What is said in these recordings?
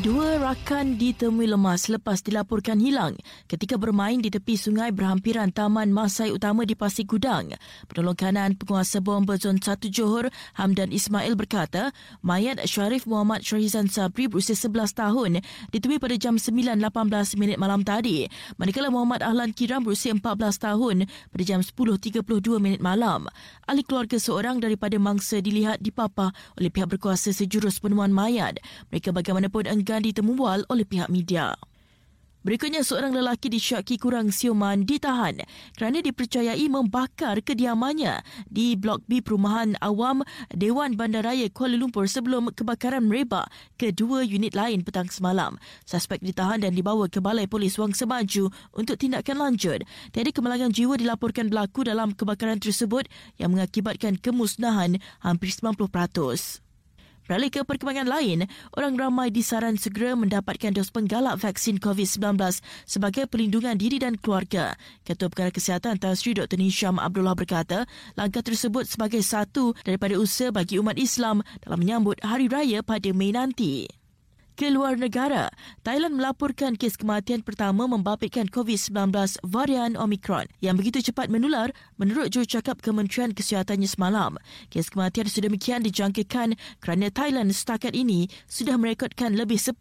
Dua rakan ditemui lemas selepas dilaporkan hilang ketika bermain di tepi sungai berhampiran Taman Masai Utama di Pasir Gudang. Penolong kanan penguasa bom berzon 1 Johor, Hamdan Ismail berkata, mayat Syarif Muhammad Syahizan Sabri berusia 11 tahun ditemui pada jam 9.18 minit malam tadi. Manakala Muhammad Ahlan Kiram berusia 14 tahun pada jam 10.32 minit malam. Ahli keluarga seorang daripada mangsa dilihat dipapah oleh pihak berkuasa sejurus penemuan mayat. Mereka bagaimanapun enggan ditemubual oleh pihak media. Berikutnya, seorang lelaki di Syaki Kurang Sioman ditahan kerana dipercayai membakar kediamannya di Blok B Perumahan Awam Dewan Bandaraya Kuala Lumpur sebelum kebakaran merebak ke dua unit lain petang semalam. Suspek ditahan dan dibawa ke Balai Polis Wang Semaju untuk tindakan lanjut. Tiada kemalangan jiwa dilaporkan berlaku dalam kebakaran tersebut yang mengakibatkan kemusnahan hampir 90%. Beralih ke perkembangan lain, orang ramai disaran segera mendapatkan dos penggalak vaksin COVID-19 sebagai perlindungan diri dan keluarga. Ketua Perkara Kesihatan Tan Sri Dr. Nisham Abdullah berkata, langkah tersebut sebagai satu daripada usaha bagi umat Islam dalam menyambut Hari Raya pada Mei nanti ke luar negara. Thailand melaporkan kes kematian pertama membabitkan COVID-19 varian Omicron yang begitu cepat menular menurut jurucakap Kementerian Kesihatannya semalam. Kes kematian sedemikian dijangkakan kerana Thailand setakat ini sudah merekodkan lebih 10,000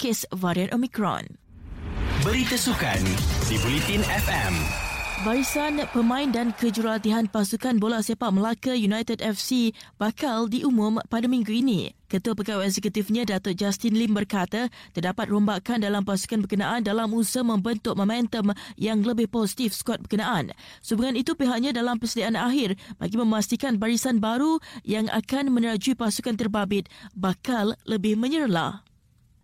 kes varian Omicron. Berita sukan di Bulletin FM. Barisan pemain dan kejurulatihan pasukan bola sepak Melaka United FC bakal diumum pada minggu ini. Ketua Pegawai Eksekutifnya Datuk Justin Lim berkata terdapat rombakan dalam pasukan berkenaan dalam usaha membentuk momentum yang lebih positif skuad berkenaan. Sehubungan itu pihaknya dalam persediaan akhir bagi memastikan barisan baru yang akan menerajui pasukan terbabit bakal lebih menyerlah.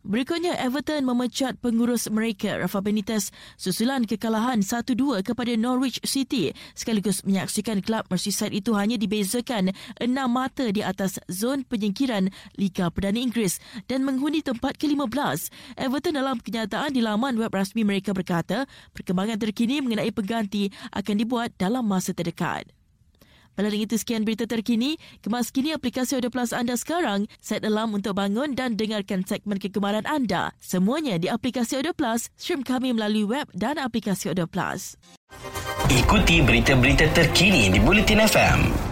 Berikutnya, Everton memecat pengurus mereka, Rafa Benitez, susulan kekalahan 1-2 kepada Norwich City sekaligus menyaksikan kelab Merseyside itu hanya dibezakan enam mata di atas zon penyingkiran Liga Perdana Inggeris dan menghuni tempat ke-15. Everton dalam kenyataan di laman web rasmi mereka berkata, perkembangan terkini mengenai pengganti akan dibuat dalam masa terdekat. Paling itu sekian berita terkini. Kemas kini aplikasi Audio Plus anda sekarang. Set alarm untuk bangun dan dengarkan segmen kegemaran anda. Semuanya di aplikasi Audio Plus. Stream kami melalui web dan aplikasi Audio Plus. Ikuti berita-berita terkini di Bulletin FM.